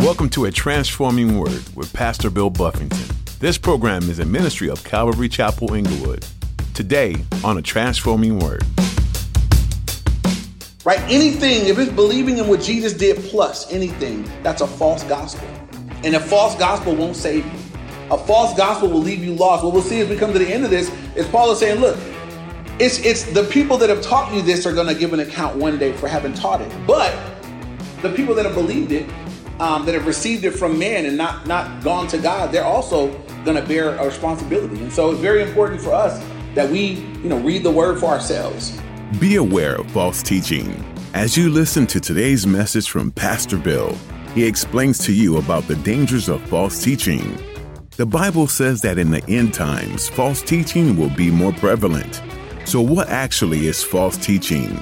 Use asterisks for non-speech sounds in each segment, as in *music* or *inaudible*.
Welcome to A Transforming Word with Pastor Bill Buffington. This program is a ministry of Calvary Chapel Inglewood. Today on A Transforming Word. Right? Anything, if it's believing in what Jesus did plus anything, that's a false gospel. And a false gospel won't save you. A false gospel will leave you lost. What we'll see as we come to the end of this is Paul is saying, look, it's it's the people that have taught you this are going to give an account one day for having taught it. But the people that have believed it, um, that have received it from man and not not gone to God, they're also going to bear a responsibility. And so it's very important for us that we, you know, read the word for ourselves. Be aware of false teaching. As you listen to today's message from Pastor Bill, he explains to you about the dangers of false teaching. The Bible says that in the end times, false teaching will be more prevalent. So, what actually is false teaching?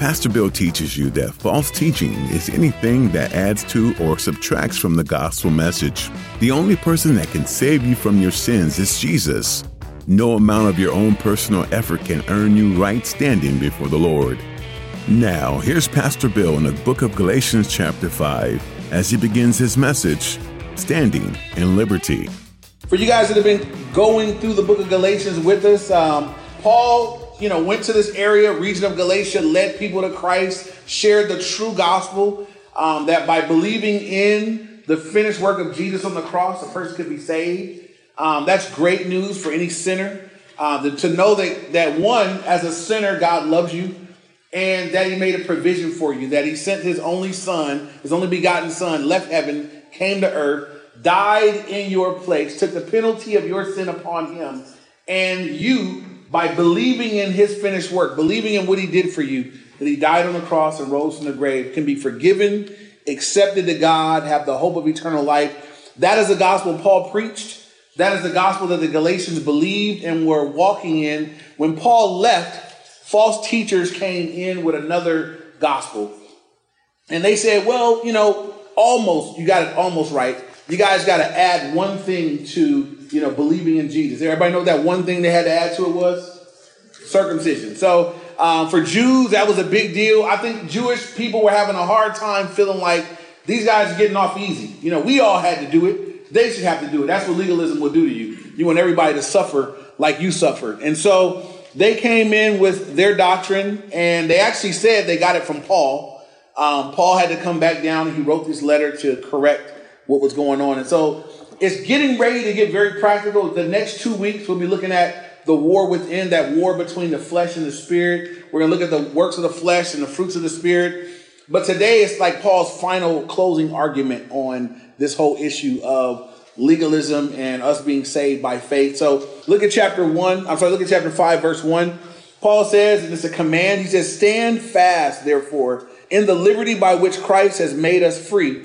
Pastor Bill teaches you that false teaching is anything that adds to or subtracts from the gospel message. The only person that can save you from your sins is Jesus. No amount of your own personal effort can earn you right standing before the Lord. Now, here's Pastor Bill in the book of Galatians, chapter 5, as he begins his message Standing in Liberty. For you guys that have been going through the book of Galatians with us, um, Paul, you know, went to this area, region of Galatia, led people to Christ, shared the true gospel um, that by believing in the finished work of Jesus on the cross, a person could be saved. Um, that's great news for any sinner. Uh, to know that, that one, as a sinner, God loves you and that he made a provision for you, that he sent his only son, his only begotten son, left heaven, came to earth, died in your place, took the penalty of your sin upon him, and you, by believing in his finished work, believing in what he did for you, that he died on the cross and rose from the grave, can be forgiven, accepted to God, have the hope of eternal life. That is the gospel Paul preached. That is the gospel that the Galatians believed and were walking in. When Paul left, false teachers came in with another gospel. And they said, well, you know, almost, you got it almost right. You guys got to add one thing to, you know, believing in Jesus. Everybody know that one thing they had to add to it was? Circumcision. So um, for Jews, that was a big deal. I think Jewish people were having a hard time feeling like these guys are getting off easy. You know, we all had to do it. They should have to do it. That's what legalism will do to you. You want everybody to suffer like you suffered. And so they came in with their doctrine, and they actually said they got it from Paul. Um, Paul had to come back down, and he wrote this letter to correct what was going on. And so it's getting ready to get very practical. The next two weeks, we'll be looking at the war within, that war between the flesh and the spirit. We're going to look at the works of the flesh and the fruits of the spirit. But today, it's like Paul's final closing argument on this whole issue of legalism and us being saved by faith. So look at chapter 1. I'm sorry, look at chapter 5, verse 1. Paul says, and it's a command, he says, Stand fast, therefore, in the liberty by which Christ has made us free,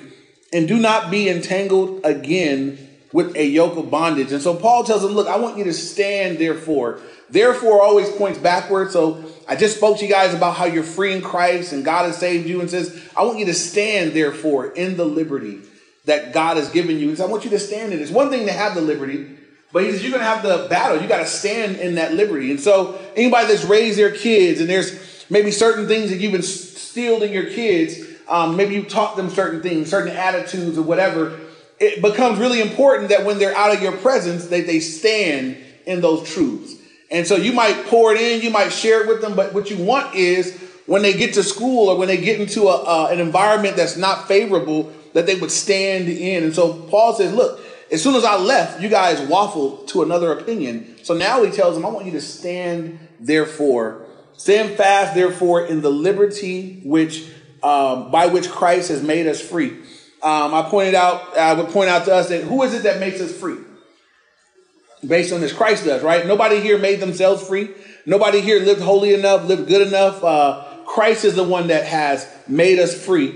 and do not be entangled again with a yoke of bondage. And so Paul tells them, Look, I want you to stand, therefore. Therefore always points backward. So I just spoke to you guys about how you're free in Christ and God has saved you, and says, I want you to stand, therefore, in the liberty that God has given you. He says, I want you to stand in. It. It's one thing to have the liberty, but he says, you're going to have the battle. You got to stand in that liberty. And so anybody that's raised their kids and there's maybe certain things that you've instilled in your kids, um, maybe you taught them certain things, certain attitudes or whatever, it becomes really important that when they're out of your presence, that they stand in those truths. And so you might pour it in, you might share it with them, but what you want is when they get to school or when they get into a, uh, an environment that's not favorable, that they would stand in. And so Paul says, look, as soon as I left, you guys waffled to another opinion. So now he tells them, I want you to stand therefore, stand fast therefore in the liberty which um, by which Christ has made us free. Um, I pointed out, I would point out to us that who is it that makes us free? Based on this, Christ does, right? Nobody here made themselves free. Nobody here lived holy enough, lived good enough. Uh, Christ is the one that has made us free.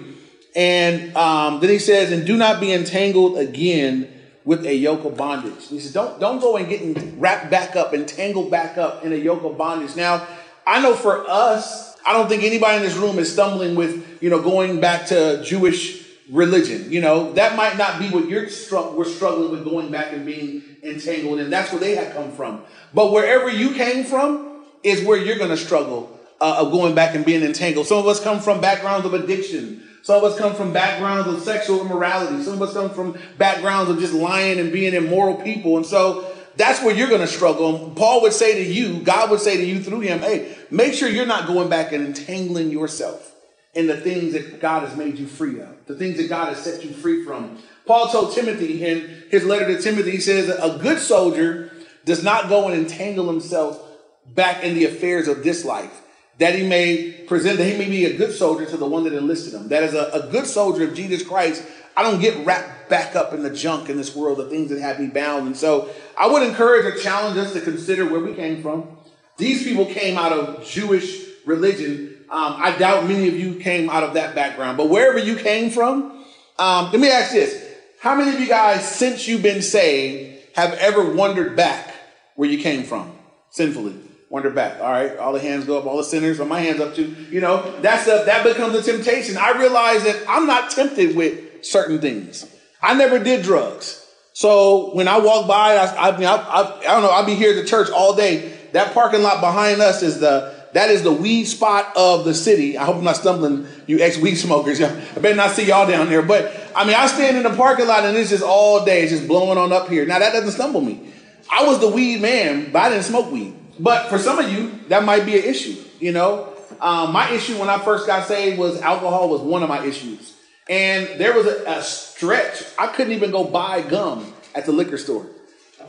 And um, then he says, and do not be entangled again with a yoke of bondage. He says, don't, don't go and get wrapped back up and tangled back up in a yoke of bondage. Now, I know for us, I don't think anybody in this room is stumbling with, you know, going back to Jewish religion. You know, that might not be what you're str- we're struggling with going back and being entangled in. That's where they had come from. But wherever you came from is where you're going to struggle uh, of going back and being entangled. Some of us come from backgrounds of addiction Some of us come from backgrounds of sexual immorality. Some of us come from backgrounds of just lying and being immoral people. And so that's where you're going to struggle. Paul would say to you, God would say to you through him, hey, make sure you're not going back and entangling yourself in the things that God has made you free of, the things that God has set you free from. Paul told Timothy in his letter to Timothy, he says, a good soldier does not go and entangle himself back in the affairs of this life, that he may present, that he may be a good soldier to the one that enlisted him. That is a, a good soldier of Jesus Christ. I don't get wrapped back up in the junk in this world, the things that have me bound. And so I would encourage or challenge us to consider where we came from. These people came out of Jewish religion. Um, I doubt many of you came out of that background, but wherever you came from, um, let me ask this. How many of you guys, since you've been saved, have ever wondered back where you came from sinfully? Wonder back. All right, all the hands go up, all the sinners, my hands up too. You know, that's that becomes a temptation. I realize that I'm not tempted with certain things. I never did drugs. So when I walk by, I, I I, I, I don't know, I'll be here at the church all day. That parking lot behind us is the that is the weed spot of the city. I hope I'm not stumbling, you ex weed smokers. *laughs* I better not see y'all down there. But I mean, I stand in the parking lot and it's just all day, it's just blowing on up here. Now that doesn't stumble me. I was the weed man, but I didn't smoke weed. But for some of you, that might be an issue. You know, um, my issue when I first got saved was alcohol was one of my issues, and there was a, a stretch I couldn't even go buy gum at the liquor store.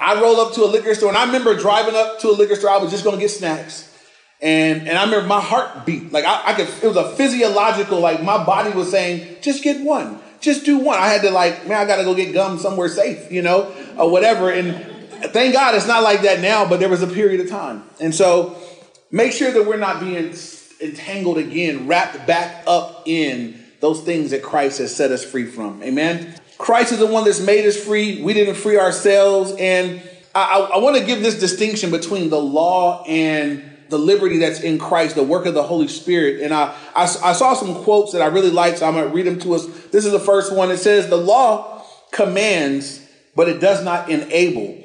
I rolled up to a liquor store, and I remember driving up to a liquor store. I was just going to get snacks. And, and I remember my heart beat. Like I, I could, it was a physiological, like my body was saying, just get one. Just do one. I had to like, man, I got to go get gum somewhere safe, you know, or whatever. And thank God it's not like that now, but there was a period of time. And so make sure that we're not being entangled again, wrapped back up in those things that Christ has set us free from. Amen. Christ is the one that's made us free. We didn't free ourselves. And I, I, I want to give this distinction between the law and the liberty that's in Christ, the work of the Holy Spirit. And I, I, I saw some quotes that I really liked, so I'm going to read them to us. This is the first one. It says, The law commands, but it does not enable.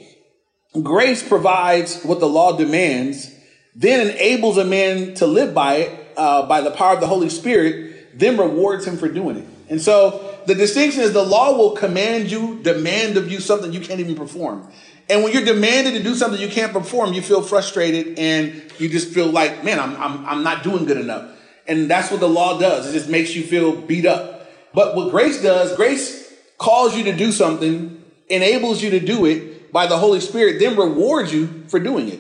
Grace provides what the law demands, then enables a man to live by it uh, by the power of the Holy Spirit, then rewards him for doing it. And so the distinction is the law will command you, demand of you something you can't even perform. And when you're demanded to do something you can't perform, you feel frustrated and you just feel like, man, I'm, I'm, I'm not doing good enough. And that's what the law does. It just makes you feel beat up. But what grace does, grace calls you to do something, enables you to do it by the Holy Spirit, then rewards you for doing it.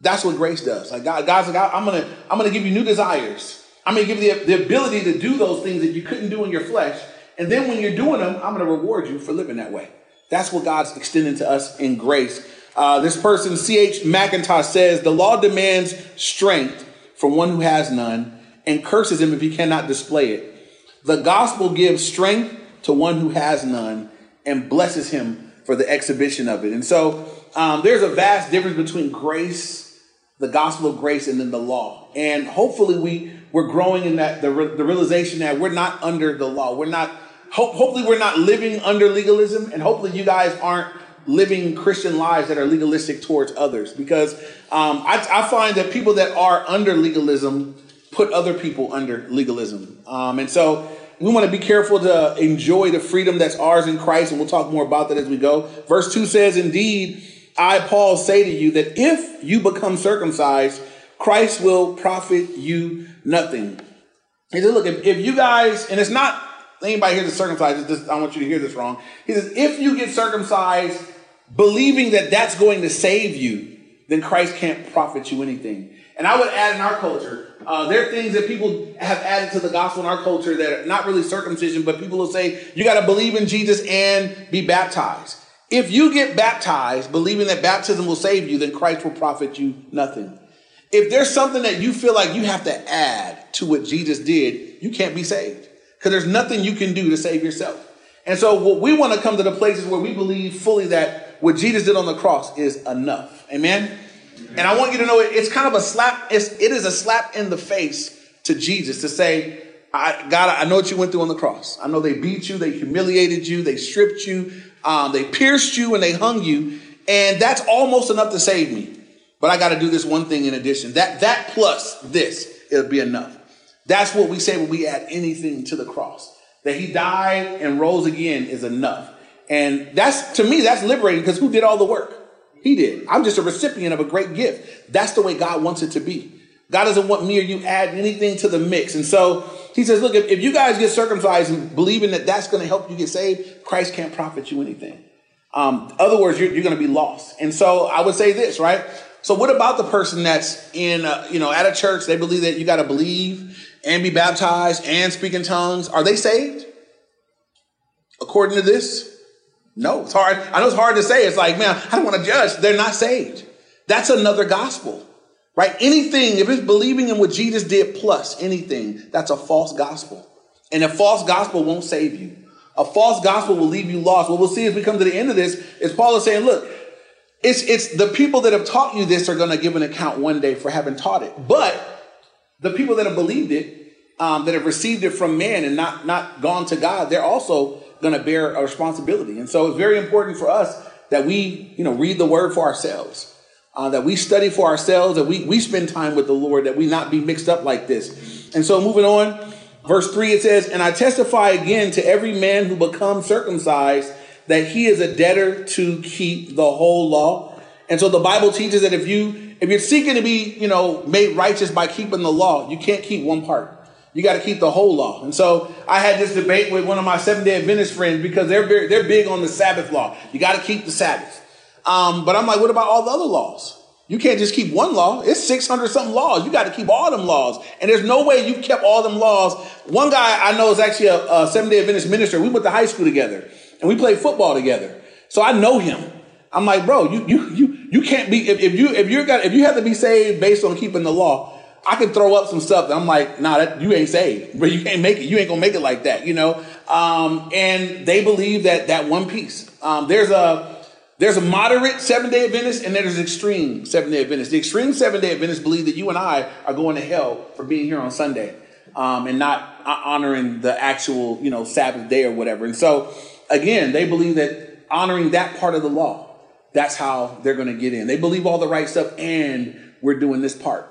That's what grace does. Like God, God's like, I'm gonna, I'm gonna give you new desires. I'm gonna give you the, the ability to do those things that you couldn't do in your flesh. And then when you're doing them, I'm gonna reward you for living that way. That's what God's extending to us in grace. Uh, this person, C.H. Mackintosh, says the law demands strength from one who has none and curses him if he cannot display it. The gospel gives strength to one who has none and blesses him for the exhibition of it. And so um, there's a vast difference between grace, the gospel of grace, and then the law. And hopefully we we're growing in that the, the realization that we're not under the law. We're not Hope, hopefully, we're not living under legalism, and hopefully, you guys aren't living Christian lives that are legalistic towards others. Because um, I, I, find that people that are under legalism put other people under legalism. Um, and so we want to be careful to enjoy the freedom that's ours in Christ, and we'll talk more about that as we go. Verse 2 says, Indeed, I, Paul, say to you that if you become circumcised, Christ will profit you nothing. He said, Look, if, if you guys, and it's not anybody here that's circumcised, this, I want you to hear this wrong. He says, if you get circumcised believing that that's going to save you, then Christ can't profit you anything. And I would add in our culture, uh, there are things that people have added to the gospel in our culture that are not really circumcision, but people will say, you got to believe in Jesus and be baptized. If you get baptized, believing that baptism will save you, then Christ will profit you nothing. If there's something that you feel like you have to add to what Jesus did, you can't be saved because there's nothing you can do to save yourself. And so, what we want to come to the places where we believe fully that what Jesus did on the cross is enough. Amen. And I want you to know it, it's kind of a slap. It's, it is a slap in the face to Jesus to say, I, God, I know what you went through on the cross. I know they beat you, they humiliated you, they stripped you, um, they pierced you, and they hung you, and that's almost enough to save me. But I got to do this one thing in addition. That that plus this, it'll be enough. That's what we say when we add anything to the cross. That he died and rose again is enough. And that's, to me, that's liberating because who did all the work? He did. I'm just a recipient of a great gift. That's the way God wants it to be. God doesn't want me or you add anything to the mix. And so he says, look, if, if you guys get circumcised and believing that that's going to help you get saved, Christ can't profit you anything. Um, other words, you're, you're going to be lost. And so I would say this, right? So what about the person that's in, uh, you know, at a church, they believe that you got to believe and be baptized and speak in tongues. Are they saved? According to this? No, it's hard. I know it's hard to say. It's like, man, I don't want to judge. They're not saved. That's another gospel, right? Anything, if it's believing in what Jesus did plus anything, that's a false gospel. And a false gospel won't save you. A false gospel will leave you lost. What we'll see as we come to the end of this is Paul is saying, look, it's, it's the people that have taught you this are going to give an account one day for having taught it. But the people that have believed it, um, that have received it from man and not, not gone to God, they're also going to bear a responsibility. And so it's very important for us that we, you know, read the word for ourselves, uh, that we study for ourselves, that we, we spend time with the Lord, that we not be mixed up like this. And so moving on, verse three, it says, and I testify again to every man who becomes circumcised that he is a debtor to keep the whole law. And so the Bible teaches that if you, if you're seeking to be, you know, made righteous by keeping the law, you can't keep one part. You got to keep the whole law. And so I had this debate with one of my Seventh Day Adventist friends because they're very, they're big on the Sabbath law. You got to keep the Sabbath. Um, but I'm like, what about all the other laws? You can't just keep one law. It's 600 something laws. You got to keep all them laws. And there's no way you've kept all them laws. One guy I know is actually a, a Seventh Day Adventist minister. We went to high school together and we played football together. So I know him. I'm like, bro, you you you you can't be if, if you if you're got if you have to be saved based on keeping the law, I can throw up some stuff that I'm like, nah, that you ain't saved, *laughs* but you can't make it. You ain't gonna make it like that, you know. Um, and they believe that that one piece. Um, there's a there's a moderate seven day Adventist and there's extreme seven day Adventist. The extreme seven day Adventists believe that you and I are going to hell for being here on Sunday um, and not honoring the actual you know Sabbath day or whatever. And so again, they believe that honoring that part of the law, that's how they're going to get in. They believe all the right stuff and we're doing this part.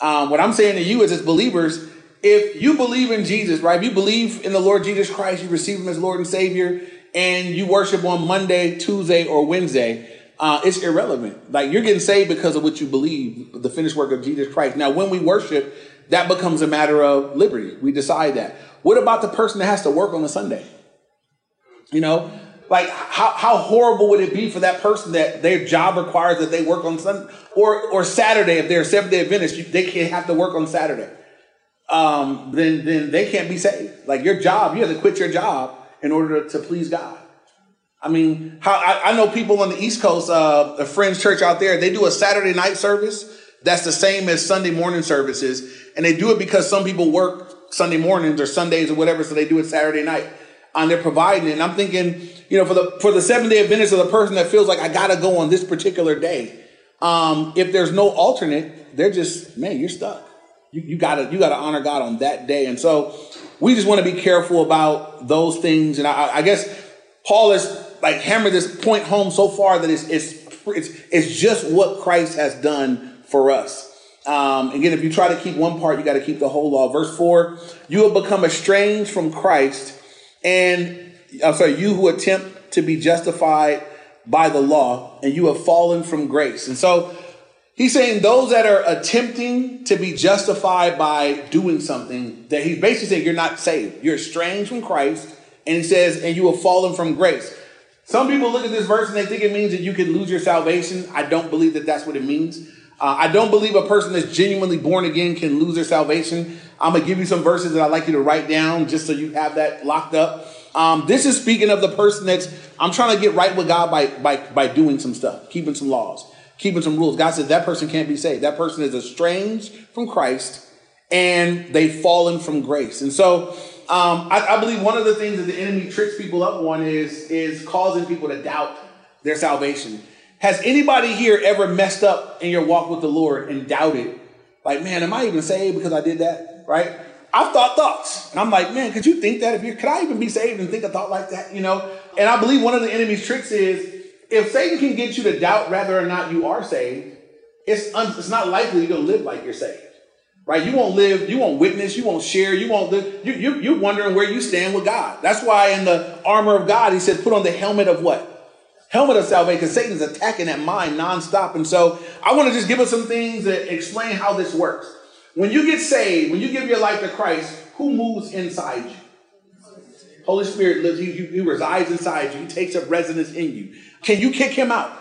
Um, what I'm saying to you is, as believers, if you believe in Jesus, right? If you believe in the Lord Jesus Christ, you receive Him as Lord and Savior, and you worship on Monday, Tuesday, or Wednesday, uh, it's irrelevant. Like you're getting saved because of what you believe, the finished work of Jesus Christ. Now, when we worship, that becomes a matter of liberty. We decide that. What about the person that has to work on a Sunday? You know, like how, how horrible would it be for that person that their job requires that they work on Sunday or, or Saturday if they're a seventh day Adventist, they can't have to work on Saturday. Um, then, then they can't be saved. Like your job, you have to quit your job in order to please God. I mean, how I, I know people on the East Coast, uh, a friend's church out there, they do a Saturday night service that's the same as Sunday morning services, and they do it because some people work Sunday mornings or Sundays or whatever, so they do it Saturday night and they're providing it. And I'm thinking, you know, for the for the seven day Adventist or the person that feels like I gotta go on this particular day, um, if there's no alternate, they're just man, you're stuck. You, you gotta you gotta honor God on that day. And so we just want to be careful about those things. And I, I guess Paul has like hammered this point home so far that it's it's it's, it's just what Christ has done for us. Um, again, if you try to keep one part, you got to keep the whole law. Verse four: You have become estranged from Christ and I'm sorry, you who attempt to be justified by the law, and you have fallen from grace. And so he's saying those that are attempting to be justified by doing something, that he's basically saying you're not saved. You're estranged from Christ. And he says, and you have fallen from grace. Some people look at this verse and they think it means that you can lose your salvation. I don't believe that that's what it means. Uh, I don't believe a person that's genuinely born again can lose their salvation. I'm going to give you some verses that I'd like you to write down just so you have that locked up. Um, this is speaking of the person that's, I'm trying to get right with God by, by, by doing some stuff, keeping some laws, keeping some rules. God says that person can't be saved. That person is estranged from Christ and they've fallen from grace. And so um, I, I believe one of the things that the enemy tricks people up on is, is causing people to doubt their salvation. Has anybody here ever messed up in your walk with the Lord and doubted, like, man, am I even saved because I did that? right? I've thought thoughts. And I'm like, man, could you think that if you could I even be saved and think a thought like that? You know? And I believe one of the enemy's tricks is if Satan can get you to doubt whether or not you are saved, it's, un, it's not likely you're gonna live like you're saved. right? You won't live, you won't witness, you won't share, you won't live. You, you, you're wondering where you stand with God. That's why in the armor of God, he said, put on the helmet of what? Helmet of salvation, because Satan's attacking that mind nonstop. And so I want to just give us some things that explain how this works. When you get saved, when you give your life to Christ, who moves inside you? Holy Spirit lives, he, he resides inside you. He takes up residence in you. Can you kick him out?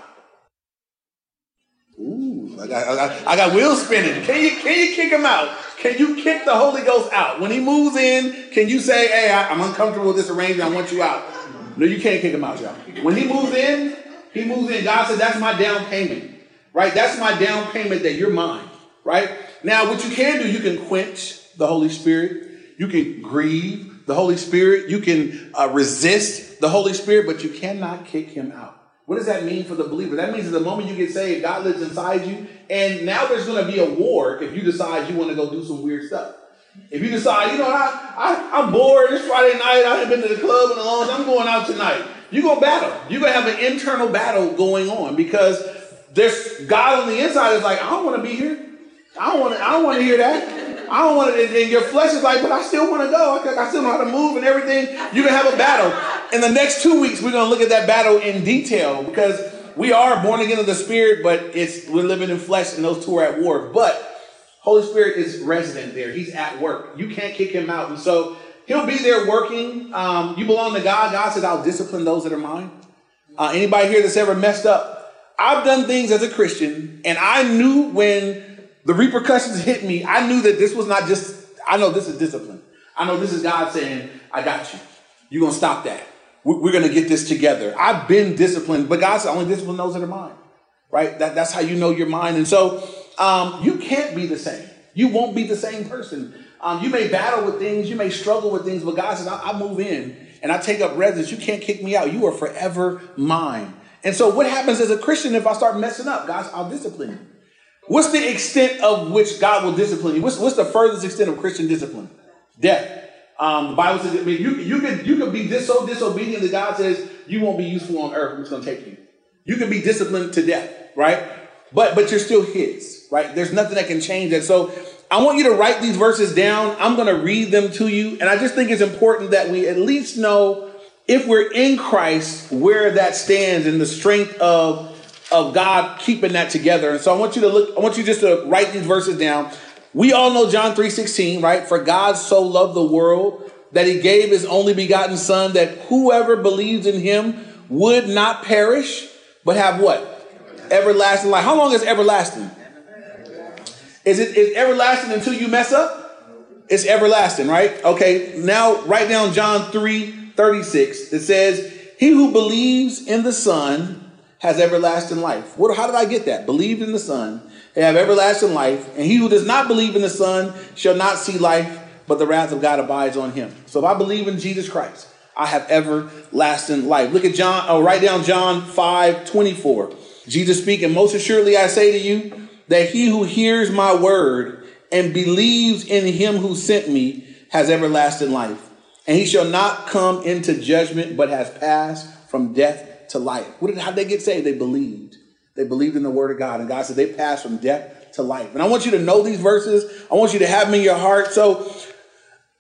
Ooh, I got, I got, I got wheels spinning. Can you, can you kick him out? Can you kick the Holy Ghost out? When he moves in, can you say, hey, I, am uncomfortable with this arrangement. I want you out. No, you can't kick him out, y'all. When he moves in, he moves in. God said, that's my down payment, right? That's my down payment that you're mine, right? Now, what you can do, you can quench the Holy Spirit. You can grieve the Holy Spirit. You can uh, resist the Holy Spirit, but you cannot kick him out. What does that mean for the believer? That means that the moment you get saved, God lives inside you. And now there's going to be a war if you decide you want to go do some weird stuff. If you decide, you know, I, I, I'm bored, it's Friday night, I haven't been to the club in a long time, I'm going out tonight. You're going to battle. You're going to have an internal battle going on because there's God on the inside is like, I don't want to be here. I don't want to, I don't want to hear that. I don't want to, and your flesh is like, but I still want to go. I, I still know how to move and everything. You're going to have a battle. In the next two weeks, we're going to look at that battle in detail because we are born again of the Spirit, but it's we're living in flesh, and those two are at war. But Holy Spirit is resident there. He's at work. You can't kick him out. And so he'll be there working. Um, you belong to God. God says, I'll discipline those that are mine. Uh, anybody here that's ever messed up? I've done things as a Christian, and I knew when the repercussions hit me, I knew that this was not just, I know this is discipline. I know this is God saying, I got you. You're going to stop that. We're going to get this together. I've been disciplined, but God said, only discipline those that are mine. Right? That, that's how you know your mind. And so um, you can't be the same. You won't be the same person. Um, you may battle with things, you may struggle with things, but God says, I, I move in and I take up residence. You can't kick me out. You are forever mine. And so, what happens as a Christian if I start messing up? God, I'll discipline you. What's the extent of which God will discipline you? What's, what's the furthest extent of Christian discipline? Death. Um, the Bible says, I mean, you, you can you can be dis- so disobedient that God says you won't be useful on earth. It's going to take you. You can be disciplined to death, right? But but you're still His, right? There's nothing that can change that. So I want you to write these verses down. I'm going to read them to you, and I just think it's important that we at least know if we're in Christ where that stands and the strength of of God keeping that together. And so I want you to look, I want you just to write these verses down. We all know John 3:16, right? For God so loved the world that he gave his only begotten son that whoever believes in him would not perish, but have what? Everlasting life. How long is everlasting? Is it is everlasting until you mess up? It's everlasting, right? Okay, now write down John 3 36. It says, He who believes in the Son has everlasting life. What, how did I get that? Believe in the Son, have everlasting life, and he who does not believe in the Son shall not see life, but the wrath of God abides on him. So if I believe in Jesus Christ, I have everlasting life. Look at John, oh, write down John 5 24. Jesus speaking, Most assuredly I say to you that he who hears my word and believes in him who sent me has everlasting life. And he shall not come into judgment, but has passed from death to life. What did, how they get saved? They believed. They believed in the word of God. And God said they passed from death to life. And I want you to know these verses. I want you to have them in your heart. So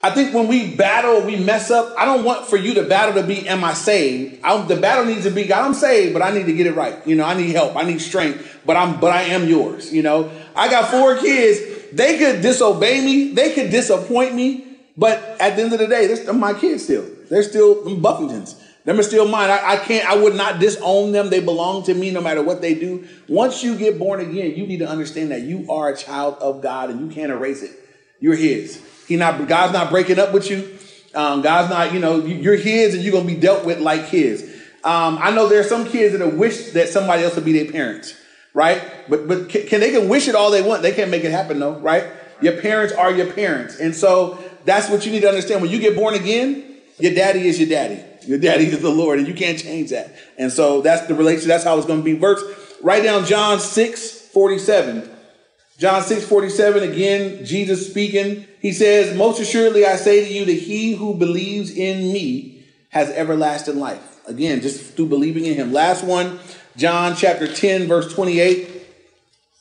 I think when we battle, we mess up. I don't want for you to battle to be, am I saved? I, the battle needs to be, God, I'm saved, but I need to get it right. You know, I need help. I need strength, but I'm, but I am yours. You know, I got four kids. They could disobey me. They could disappoint me. But at the end of the day, they're my kids still. They're still Buffingtons. Them are still mine. I, I, can't, I would not disown them. They belong to me no matter what they do. Once you get born again, you need to understand that you are a child of God and you can't erase it. You're his. He not God's not breaking up with you. Um, God's not, you know, you're his and you're gonna be dealt with like his. Um, I know there are some kids that wish that somebody else would be their parents, right? But but can, can they can wish it all they want. They can't make it happen though, right? Your parents are your parents. And so that's what you need to understand. When you get born again, your daddy is your daddy. Your daddy is the Lord, and you can't change that. And so that's the relationship. That's how it's going to be. Verse, write down John 6, 47. John 6, 47, again, Jesus speaking. He says, Most assuredly I say to you that he who believes in me has everlasting life. Again, just through believing in him. Last one, John chapter 10, verse 28.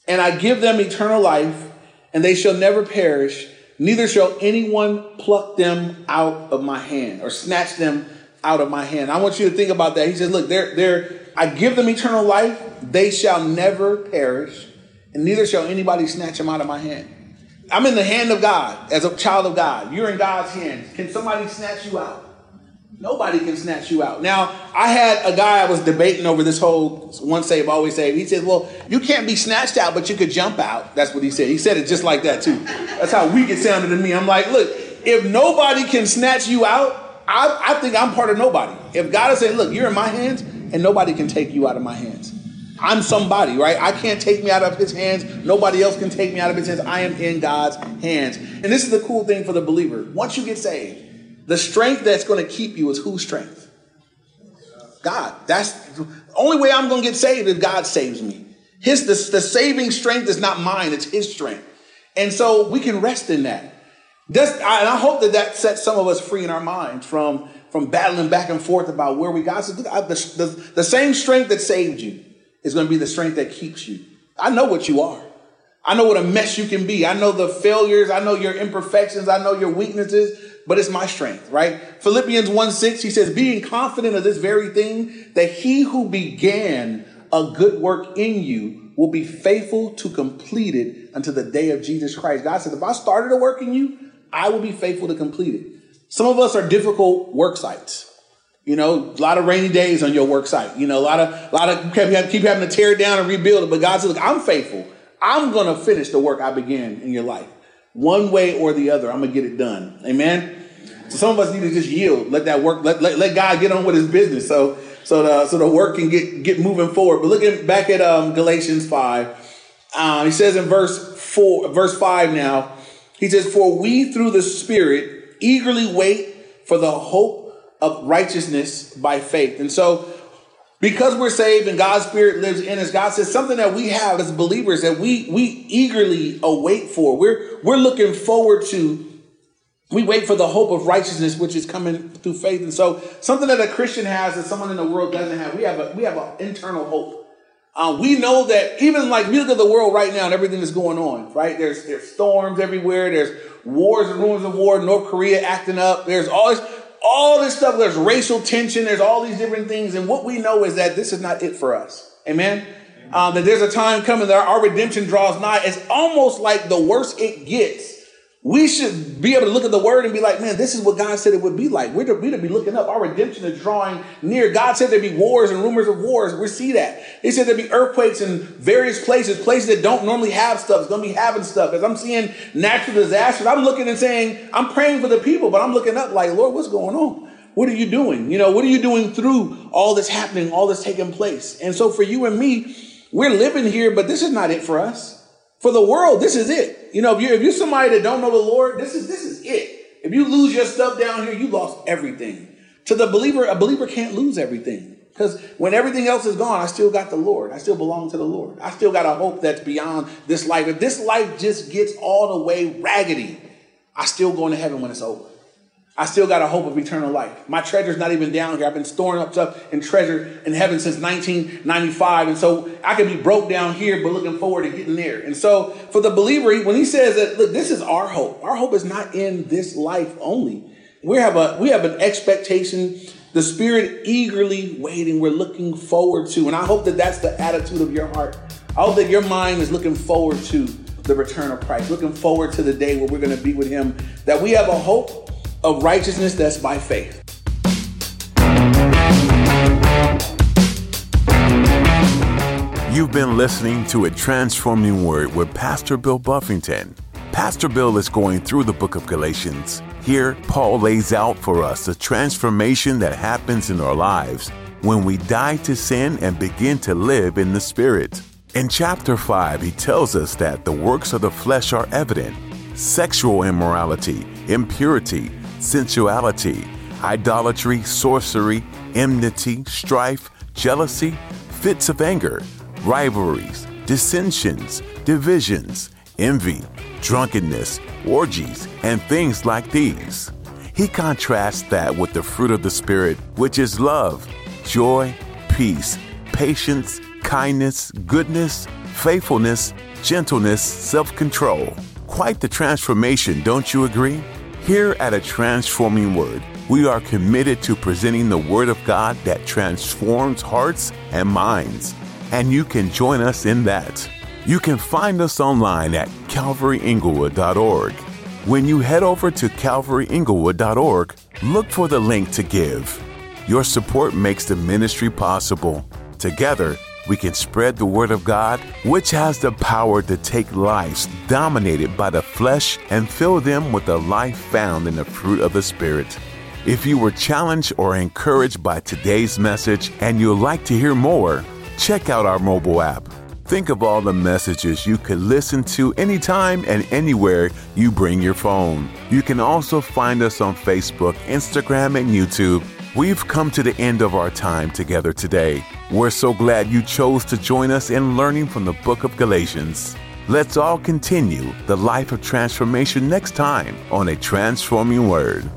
And I give them eternal life, and they shall never perish, neither shall anyone pluck them out of my hand or snatch them out of my hand. I want you to think about that. He says, Look, they're, they're, I give them eternal life, they shall never perish, and neither shall anybody snatch them out of my hand. I'm in the hand of God as a child of God. You're in God's hands. Can somebody snatch you out? Nobody can snatch you out. Now, I had a guy I was debating over this whole one save, always save. He said, Well, you can't be snatched out, but you could jump out. That's what he said. He said it just like that, too. That's how weak it sounded to me. I'm like, Look, if nobody can snatch you out, I, I think I'm part of nobody. If God is saying, Look, you're in my hands, and nobody can take you out of my hands. I'm somebody, right? I can't take me out of his hands. Nobody else can take me out of his hands. I am in God's hands. And this is the cool thing for the believer. Once you get saved, the strength that's going to keep you is whose strength? God. That's the only way I'm going to get saved if God saves me. His the, the saving strength is not mine; it's His strength, and so we can rest in that. I, and I hope that that sets some of us free in our minds from from battling back and forth about where we got. So the, the, the same strength that saved you is going to be the strength that keeps you. I know what you are. I know what a mess you can be. I know the failures. I know your imperfections. I know your weaknesses but it's my strength, right? Philippians 1 6, he says, being confident of this very thing, that he who began a good work in you will be faithful to complete it until the day of Jesus Christ. God says, if I started a work in you, I will be faithful to complete it. Some of us are difficult work sites. You know, a lot of rainy days on your work site. You know, a lot of, a lot of keep having to tear it down and rebuild it. But God said, look, I'm faithful. I'm going to finish the work I began in your life. One way or the other, I'm going to get it done. Amen. So some of us need to just yield, let that work, let, let, let God get on with his business. So so the so the work can get get moving forward. But looking back at um, Galatians five, uh, he says in verse four, verse five now, he says, "For we through the Spirit eagerly wait for the hope of righteousness by faith." And so, because we're saved and God's Spirit lives in us, God says something that we have as believers that we we eagerly await for. We're we're looking forward to we wait for the hope of righteousness, which is coming through faith. And so, something that a Christian has that someone in the world doesn't have, we have a we have an internal hope. Uh, we know that even like we look at the world right now and everything that's going on, right? There's there's storms everywhere. There's wars and rumors of war. North Korea acting up. There's all this all this stuff. There's racial tension. There's all these different things. And what we know is that this is not it for us. Amen. Um, that there's a time coming that our redemption draws nigh. It's almost like the worse it gets we should be able to look at the word and be like, man, this is what God said it would be like. We're to, we're to be looking up. Our redemption is drawing near. God said there'd be wars and rumors of wars. We see that. He said there'd be earthquakes in various places, places that don't normally have stuff. It's going to be having stuff. As I'm seeing natural disasters, I'm looking and saying, I'm praying for the people, but I'm looking up like, Lord, what's going on? What are you doing? You know, what are you doing through all this happening, all this taking place? And so for you and me, we're living here, but this is not it for us. For the world, this is it. You know, if you're, if you're somebody that don't know the Lord, this is, this is it. If you lose your stuff down here, you lost everything. To the believer, a believer can't lose everything. Because when everything else is gone, I still got the Lord. I still belong to the Lord. I still got a hope that's beyond this life. If this life just gets all the way raggedy, I still going to heaven when it's over. I still got a hope of eternal life. My treasure's not even down here. I've been storing up stuff in treasure in heaven since 1995. And so I can be broke down here, but looking forward to getting there. And so for the believer, when he says that, look, this is our hope. Our hope is not in this life only. We have a, we have an expectation, the spirit eagerly waiting. We're looking forward to. And I hope that that's the attitude of your heart. I hope that your mind is looking forward to the return of Christ, looking forward to the day where we're going to be with him, that we have a hope of righteousness that's by faith. You've been listening to a transforming word with Pastor Bill Buffington. Pastor Bill is going through the book of Galatians. Here, Paul lays out for us the transformation that happens in our lives when we die to sin and begin to live in the Spirit. In chapter 5, he tells us that the works of the flesh are evident sexual immorality, impurity, sensuality, idolatry, sorcery, enmity, strife, jealousy, fits of anger, rivalries, dissensions, divisions, envy, drunkenness, orgies, and things like these. He contrasts that with the fruit of the Spirit, which is love, joy, peace, patience, kindness, goodness, faithfulness, gentleness, self control. Quite the transformation, don't you agree? Here at A Transforming Word, we are committed to presenting the Word of God that transforms hearts and minds. And you can join us in that. You can find us online at calvaryinglewood.org. When you head over to calvaryinglewood.org, look for the link to give. Your support makes the ministry possible. Together, we can spread the Word of God, which has the power to take lives dominated by the flesh and fill them with the life found in the fruit of the Spirit. If you were challenged or encouraged by today's message and you'd like to hear more, check out our mobile app. Think of all the messages you could listen to anytime and anywhere you bring your phone. You can also find us on Facebook, Instagram, and YouTube. We've come to the end of our time together today. We're so glad you chose to join us in learning from the book of Galatians. Let's all continue the life of transformation next time on A Transforming Word.